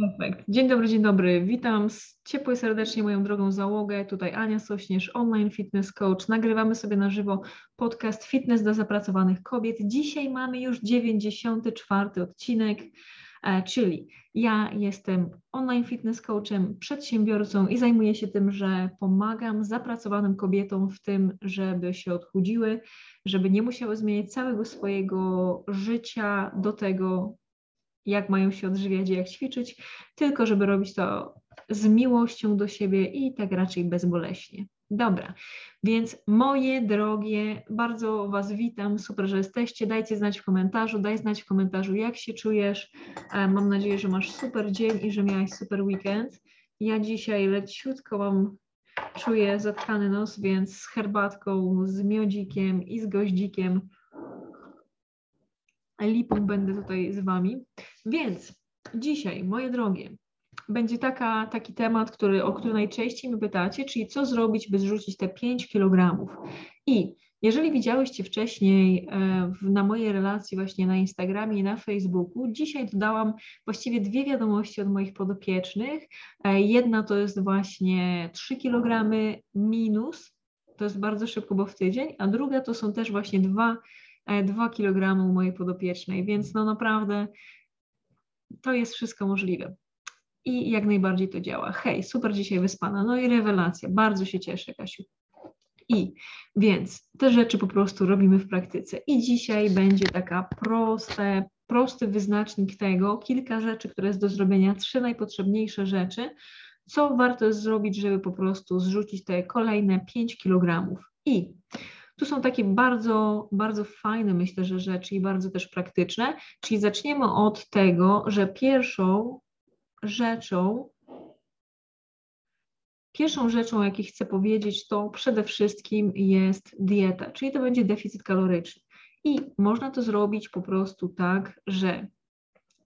Perfekt. Dzień dobry, dzień dobry. Witam ciepło i serdecznie moją drogą załogę. Tutaj Ania Sośnierz, online fitness coach. Nagrywamy sobie na żywo podcast Fitness dla zapracowanych kobiet. Dzisiaj mamy już 94 odcinek, e, czyli ja jestem online fitness coachem, przedsiębiorcą i zajmuję się tym, że pomagam zapracowanym kobietom w tym, żeby się odchudziły, żeby nie musiały zmieniać całego swojego życia do tego, jak mają się odżywiać jak ćwiczyć, tylko żeby robić to z miłością do siebie i tak raczej bezboleśnie. Dobra, więc moje drogie, bardzo Was witam, super, że jesteście. Dajcie znać w komentarzu, daj znać w komentarzu, jak się czujesz. E, mam nadzieję, że masz super dzień i że miałeś super weekend. Ja dzisiaj leciutko mam, czuję zatkany nos, więc z herbatką, z miodzikiem i z goździkiem lipą będę tutaj z Wami. Więc dzisiaj, moje drogie, będzie taka, taki temat, który, o który najczęściej mnie pytacie, czyli co zrobić, by zrzucić te 5 kg. I jeżeli widziałyście wcześniej e, na mojej relacji właśnie na Instagramie i na Facebooku, dzisiaj dodałam właściwie dwie wiadomości od moich podopiecznych. E, jedna to jest właśnie 3 kg minus, to jest bardzo szybko, bo w tydzień, a druga to są też właśnie dwa 2 e, kg u mojej podopiecznej, więc no naprawdę to jest wszystko możliwe. I jak najbardziej to działa. Hej, super dzisiaj wyspana. No i rewelacja. Bardzo się cieszę, Kasiu. I więc te rzeczy po prostu robimy w praktyce. I dzisiaj będzie taka proste, prosty wyznacznik tego, kilka rzeczy, które jest do zrobienia, trzy najpotrzebniejsze rzeczy, co warto jest zrobić, żeby po prostu zrzucić te kolejne 5 kg. I tu są takie bardzo, bardzo fajne, myślę, że rzeczy i bardzo też praktyczne. Czyli zaczniemy od tego, że pierwszą rzeczą, pierwszą rzeczą, jakiej chcę powiedzieć, to przede wszystkim jest dieta, czyli to będzie deficyt kaloryczny. I można to zrobić po prostu tak, że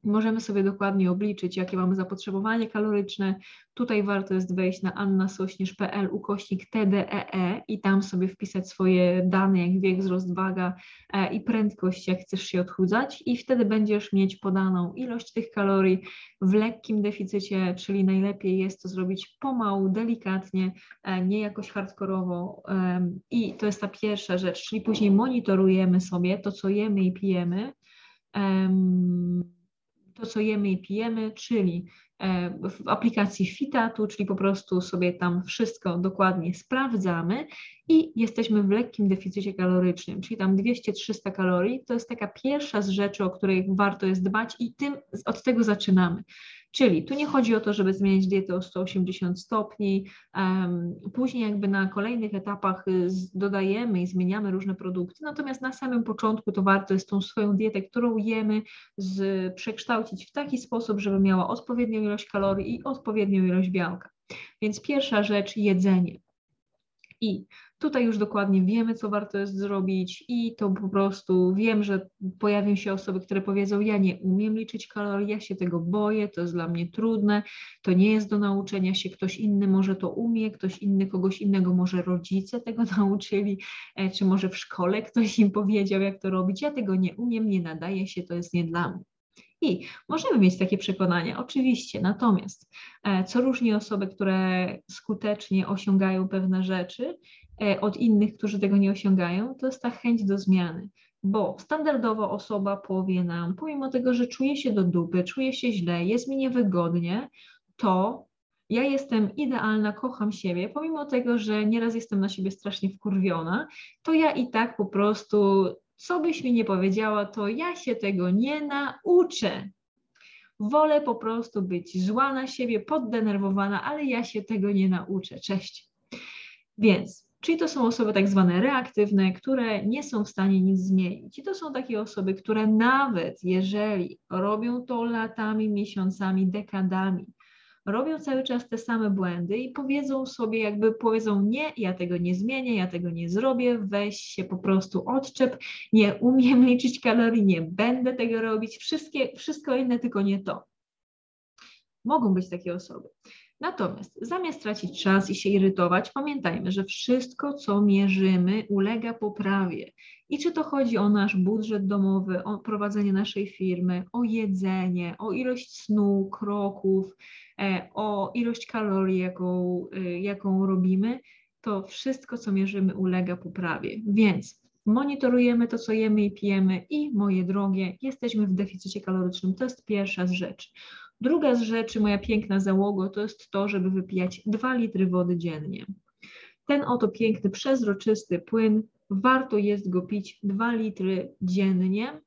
Możemy sobie dokładnie obliczyć, jakie mamy zapotrzebowanie kaloryczne. Tutaj warto jest wejść na annasośnierz.pl ukośnik TDEE e i tam sobie wpisać swoje dane, jak wiek, wzrost, waga e, i prędkość, jak chcesz się odchudzać. I wtedy będziesz mieć podaną ilość tych kalorii w lekkim deficycie, czyli najlepiej jest to zrobić pomału, delikatnie, e, nie jakoś hardkorowo. I to jest ta pierwsza rzecz, czyli później monitorujemy sobie to, co jemy i pijemy to, co jemy i pijemy, czyli w aplikacji Fitatu, czyli po prostu sobie tam wszystko dokładnie sprawdzamy i jesteśmy w lekkim deficycie kalorycznym, czyli tam 200-300 kalorii. To jest taka pierwsza z rzeczy, o której warto jest dbać i tym, od tego zaczynamy. Czyli tu nie chodzi o to, żeby zmieniać dietę o 180 stopni, później jakby na kolejnych etapach y, dodajemy i zmieniamy różne produkty, natomiast na samym początku to warto jest tą swoją dietę, którą jemy, z, przekształcić w taki sposób, żeby miała odpowiednią ilość kalorii i odpowiednią ilość białka. Więc pierwsza rzecz, jedzenie. I Tutaj już dokładnie wiemy, co warto jest zrobić i to po prostu wiem, że pojawią się osoby, które powiedzą, ja nie umiem liczyć kalorii, ja się tego boję, to jest dla mnie trudne, to nie jest do nauczenia się, ktoś inny może to umie, ktoś inny kogoś innego, może rodzice tego nauczyli, e, czy może w szkole ktoś im powiedział, jak to robić, ja tego nie umiem, nie nadaje się, to jest nie dla mnie. I możemy mieć takie przekonania, oczywiście, natomiast e, co różni osoby, które skutecznie osiągają pewne rzeczy e, od innych, którzy tego nie osiągają, to jest ta chęć do zmiany. Bo standardowo osoba powie nam, pomimo tego, że czuje się do dupy, czuje się źle, jest mi niewygodnie, to ja jestem idealna, kocham siebie, pomimo tego, że nieraz jestem na siebie strasznie wkurwiona, to ja i tak po prostu, co byś mi nie powiedziała, to ja się tego nie nauczę. Wolę po prostu być zła na siebie, poddenerwowana, ale ja się tego nie nauczę. Cześć. Więc, czyli to są osoby tak zwane reaktywne, które nie są w stanie nic zmienić. I to są takie osoby, które nawet jeżeli robią to latami, miesiącami, dekadami, robią cały czas te same błędy i powiedzą sobie, jakby powiedzą: Nie, ja tego nie zmienię, ja tego nie zrobię, weź się po prostu odczep, nie umiem liczyć kalorii, nie będę tego robić, wszystkie, wszystko inne, tylko nie to. Mogą być takie osoby. Natomiast zamiast tracić czas i się irytować, pamiętajmy, że wszystko, co mierzymy, ulega poprawie. I czy to chodzi o nasz budżet domowy, o prowadzenie naszej firmy, o jedzenie, o ilość snu, kroków, e, o ilość kalorii, jaką, e, jaką robimy, to wszystko, co mierzymy, ulega poprawie. Więc monitorujemy to, co jemy i pijemy i, moje drogie, jesteśmy w deficycie kalorycznym. To jest pierwsza z rzeczy. Druga z rzeczy, moja piękna załogo, to jest to, żeby wypijać 2 litry wody dziennie. Ten oto piękny, przezroczysty płyn, warto jest go pić 2 litry dziennie.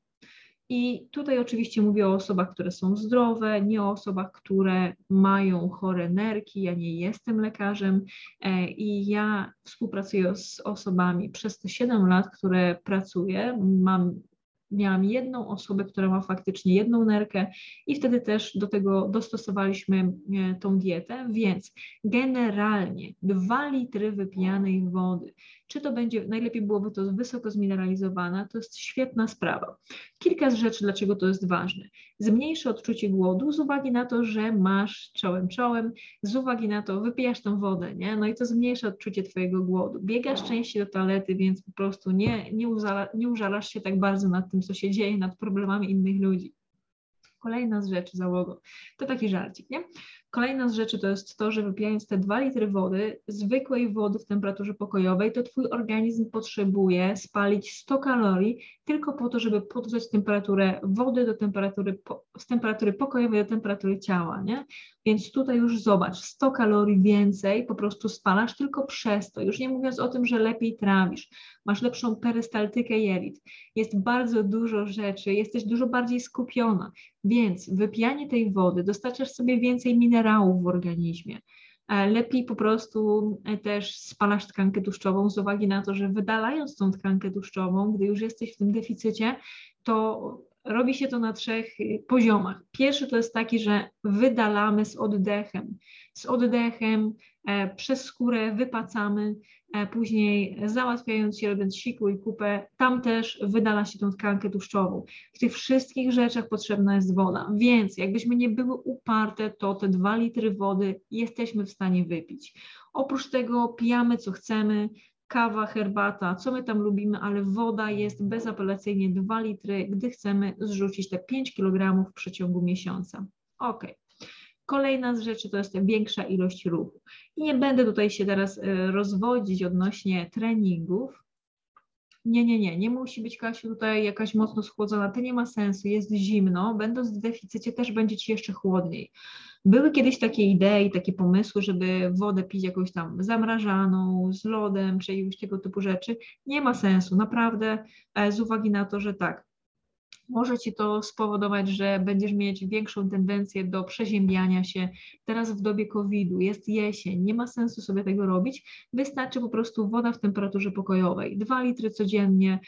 I tutaj oczywiście mówię o osobach, które są zdrowe, nie o osobach, które mają chore nerki. Ja nie jestem lekarzem e, i ja współpracuję z osobami przez te 7 lat, które pracuję. Mam miałam jedną osobę, która ma faktycznie jedną nerkę i wtedy też do tego dostosowaliśmy e, tą dietę, więc generalnie 2 litry wypijanej wody, czy to będzie, najlepiej byłoby to wysoko zmineralizowana, to jest świetna sprawa. Kilka z rzeczy, dlaczego to jest ważne. Zmniejszy odczucie głodu z uwagi na to, że masz czołem czołem, z uwagi na to wypijasz tą wodę, nie? No i to zmniejsza odczucie twojego głodu. Biegasz częściej do toalety, więc po prostu nie, nie, uzala, nie użalasz się tak bardzo nad tym, co się dzieje, nad problemami innych ludzi. Kolejna z rzeczy, załogo, to taki żarcik, nie? Kolejna z rzeczy to jest to, że wypijając te 2 litry wody, zwykłej wody w temperaturze pokojowej, to Twój organizm potrzebuje spalić 100 kalorii tylko po to, żeby podgrzać temperaturę wody do temperatury, z temperatury pokojowej do temperatury ciała, nie? Więc tutaj już zobacz, 100 kalorii więcej po prostu spalasz tylko przez to, już nie mówiąc o tym, że lepiej trawisz, masz lepszą perystaltykę jelit, jest bardzo dużo rzeczy, jesteś dużo bardziej skupiona, więc wypijanie tej wody, dostarczasz sobie więcej minerałów w organizmie, e, lepiej po prostu e, też spalasz tkankę tłuszczową z uwagi na to, że wydalając tą tkankę tłuszczową, gdy już jesteś w tym deficycie, to robi się to na trzech y, poziomach. Pierwszy to jest taki, że wydalamy z oddechem. Z oddechem e, przez skórę wypacamy, e, później załatwiając się, robiąc siku i kupę, tam też wydala się tą tkankę tłuszczową. W tych wszystkich rzeczach potrzebna jest woda, więc jakbyśmy nie były uparte, to te dwa litry wody jesteśmy w stanie wypić. Oprócz tego pijamy co chcemy, kawa, herbata, co my tam lubimy, ale woda jest bezapelacyjnie 2 litry, gdy chcemy zrzucić te 5 kg w przeciągu miesiąca. Ok. Kolejna z rzeczy to jest większa ilość ruchu. I nie będę tutaj się teraz e, rozwodzić odnośnie treningów. Nie, nie, nie, nie musi być Kasiu tutaj jakaś mocno schłodzona, to nie ma sensu, jest zimno, będąc w deficycie też będzie Ci jeszcze chłodniej. Były kiedyś takie idee, takie pomysły, żeby wodę pić jakąś tam zamrażaną, z lodem, czy jakiegoś tego typu rzeczy. Nie ma sensu, naprawdę, e, z uwagi na to, że tak, może ci to spowodować, że będziesz mieć większą tendencję do przeziębiania się. Teraz w dobie COVID-u jest jesień, nie ma sensu sobie tego robić. Wystarczy po prostu woda w temperaturze pokojowej. Dwa litry codziennie,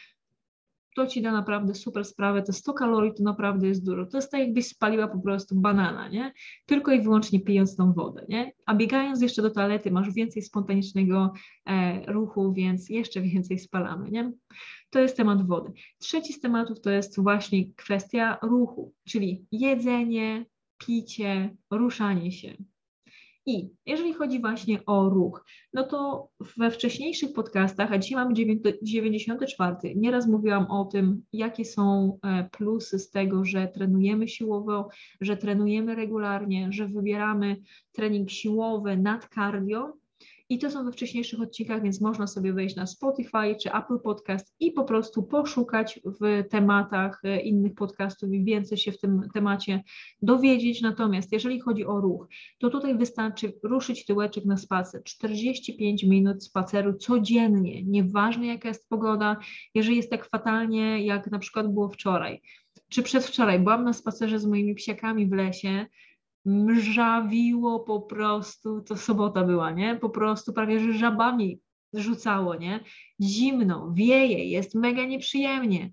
to ci da naprawdę super sprawę, te 100 kalorii to naprawdę jest dużo. To jest tak, jakbyś spaliła po prostu banana, nie? Tylko i wyłącznie pijąc tą wodę, nie? A biegając jeszcze do toalety masz więcej spontanicznego e, ruchu, więc jeszcze więcej spalamy, nie? To jest temat wody. Trzeci z tematów to jest właśnie kwestia ruchu, czyli jedzenie, picie, ruszanie się. I jeżeli chodzi właśnie o ruch, no to we wcześniejszych podcastach, a dzisiaj mamy 94, nieraz mówiłam o tym, jakie są e, plusy z tego, że trenujemy siłowo, że trenujemy regularnie, że wybieramy trening siłowy nad cardio, i to są we wcześniejszych odcinkach, więc można sobie wejść na Spotify czy Apple Podcast i po prostu poszukać w tematach e, innych podcastów i więcej się w tym temacie dowiedzieć. Natomiast jeżeli chodzi o ruch, to tutaj wystarczy ruszyć tyłeczek na spacer. 45 minut spaceru codziennie, nieważne jaka jest pogoda, jeżeli jest tak fatalnie, jak na przykład było wczoraj czy przedwczoraj byłam na spacerze z moimi psiakami w lesie, mrzawiło po prostu, to sobota była, nie? Po prostu prawie, że żabami rzucało, nie? Zimno, wieje, jest mega nieprzyjemnie.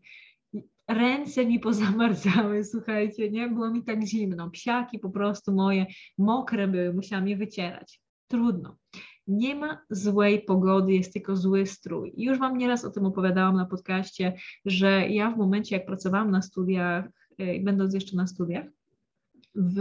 Ręce mi pozamarzały, słuchajcie, nie? Było mi tak zimno. Psiaki po prostu moje mokre były, musiałam je wycierać. Trudno. Nie ma złej pogody, jest tylko zły strój. Już Wam nieraz o tym opowiadałam na podcaście, że ja w momencie, jak pracowałam na studiach, y, będąc jeszcze na studiach, w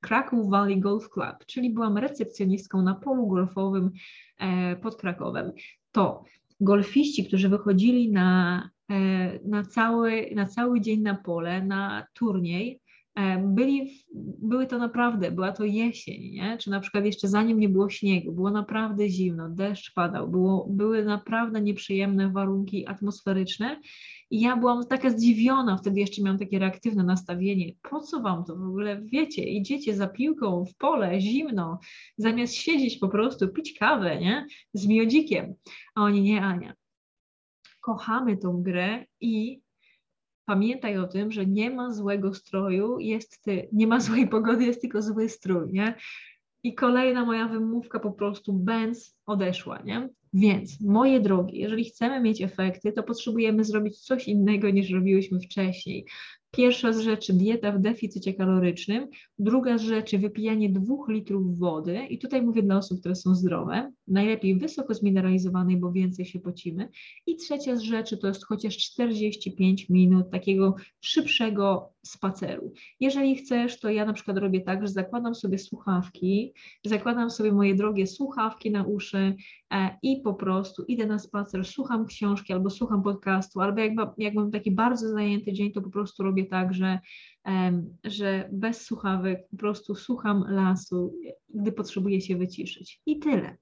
Kraków Valley Golf Club, czyli byłam recepcjonistką na polu golfowym e, pod Krakowem, to golfiści, którzy wychodzili na, e, na, cały, na cały dzień na pole, na turniej, byli, były to naprawdę, była to jesień, nie? czy na przykład jeszcze zanim nie było śniegu, było naprawdę zimno, deszcz padał, było, były naprawdę nieprzyjemne warunki atmosferyczne i ja byłam taka zdziwiona, wtedy jeszcze miałam takie reaktywne nastawienie. Po co wam to w ogóle wiecie? Idziecie za piłką w pole, zimno, zamiast siedzieć po prostu, pić kawę, nie? Z miodzikiem. A oni nie, Ania. Kochamy tą grę i pamiętaj o tym, że nie ma złego stroju, jest ty, nie ma złej pogody, jest tylko zły strój, nie? I kolejna moja wymówka po prostu bęc odeszła, nie? Więc, moje drogie, jeżeli chcemy mieć efekty, to potrzebujemy zrobić coś innego niż robiłyśmy wcześniej. Pierwsza z rzeczy dieta w deficycie kalorycznym, druga z rzeczy wypijanie dwóch litrów wody. I tutaj mówię dla osób, które są zdrowe, najlepiej wysoko zmineralizowanej, bo więcej się pocimy. I trzecia z rzeczy to jest chociaż 45 minut takiego szybszego spaceru. Jeżeli chcesz, to ja na przykład robię tak, że zakładam sobie słuchawki, zakładam sobie moje drogie słuchawki na uszy i po prostu idę na spacer, słucham książki albo słucham podcastu, albo jak, jak mam taki bardzo zajęty dzień, to po prostu robię tak, że, że bez słuchawek po prostu słucham lasu, gdy potrzebuję się wyciszyć. I tyle.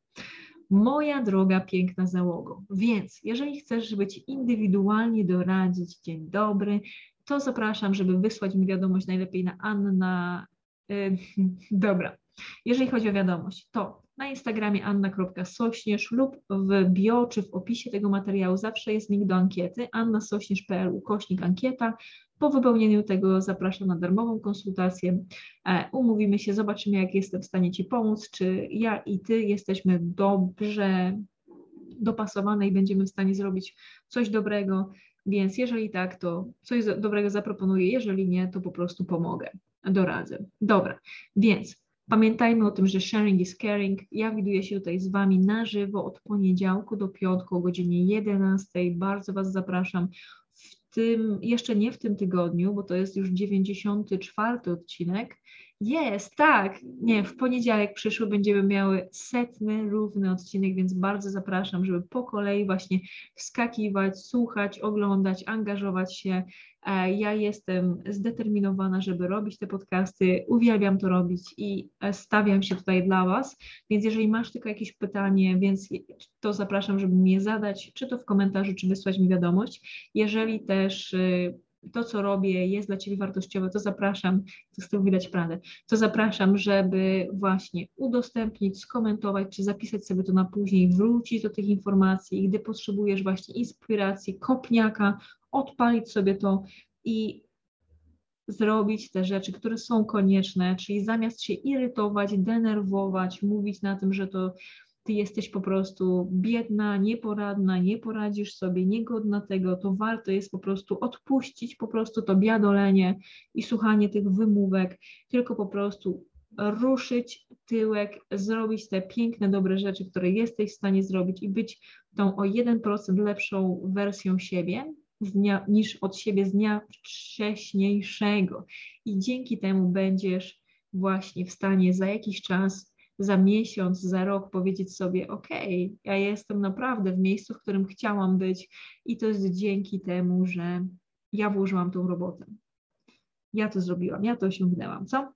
Moja droga, piękna załogo. Więc jeżeli chcesz, żeby Ci indywidualnie doradzić, dzień dobry, to zapraszam, żeby wysłać mi wiadomość najlepiej na Anna. Yy, dobra, jeżeli chodzi o wiadomość, to na Instagramie anna.sośnierz lub w bio czy w opisie tego materiału zawsze jest link do ankiety annasośnierz.pl ukośnik ankieta. Po wypełnieniu tego zapraszam na darmową konsultację. E, umówimy się, zobaczymy, jak jestem w stanie Ci pomóc, czy ja i Ty jesteśmy dobrze dopasowane i będziemy w stanie zrobić coś dobrego. Więc jeżeli tak, to coś dobrego zaproponuję, jeżeli nie, to po prostu pomogę, doradzę. Dobra, więc pamiętajmy o tym, że sharing is caring. Ja widuję się tutaj z Wami na żywo od poniedziałku do piątku o godzinie 11. Bardzo Was zapraszam w tym, jeszcze nie w tym tygodniu, bo to jest już 94 odcinek, jest, tak. Nie, w poniedziałek przyszły będziemy miały setny, równy odcinek, więc bardzo zapraszam, żeby po kolei właśnie wskakiwać, słuchać, oglądać, angażować się. E, ja jestem zdeterminowana, żeby robić te podcasty, uwielbiam to robić i e, stawiam się tutaj dla Was, więc jeżeli masz tylko jakieś pytanie, więc to zapraszam, żeby mi je zadać, czy to w komentarzu, czy wysłać mi wiadomość. Jeżeli też y, to, co robię, jest dla Ciebie wartościowe, to zapraszam, to z tyłu widać prawdę, to zapraszam, żeby właśnie udostępnić, skomentować, czy zapisać sobie to na później, wrócić do tych informacji, gdy potrzebujesz właśnie inspiracji, kopniaka, odpalić sobie to i zrobić te rzeczy, które są konieczne, czyli zamiast się irytować, denerwować, mówić na tym, że to ty jesteś po prostu biedna, nieporadna, nie poradzisz sobie, niegodna tego, to warto jest po prostu odpuścić po prostu to biadolenie i słuchanie tych wymówek, tylko po prostu ruszyć tyłek, zrobić te piękne, dobre rzeczy, które jesteś w stanie zrobić i być tą o 1% lepszą wersją siebie dnia, niż od siebie z dnia wcześniejszego. I dzięki temu będziesz właśnie w stanie za jakiś czas, za miesiąc, za rok powiedzieć sobie: OK, ja jestem naprawdę w miejscu, w którym chciałam być, i to jest dzięki temu, że ja włożyłam tą robotę. Ja to zrobiłam, ja to osiągnęłam, co?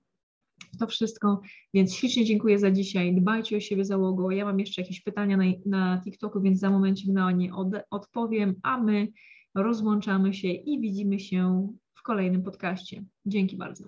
To wszystko, więc ślicznie dziękuję za dzisiaj. Dbajcie o siebie załogo. Ja mam jeszcze jakieś pytania na, na TikToku, więc za momencik na nie od, odpowiem, a my rozłączamy się i widzimy się w kolejnym podcaście. Dzięki bardzo.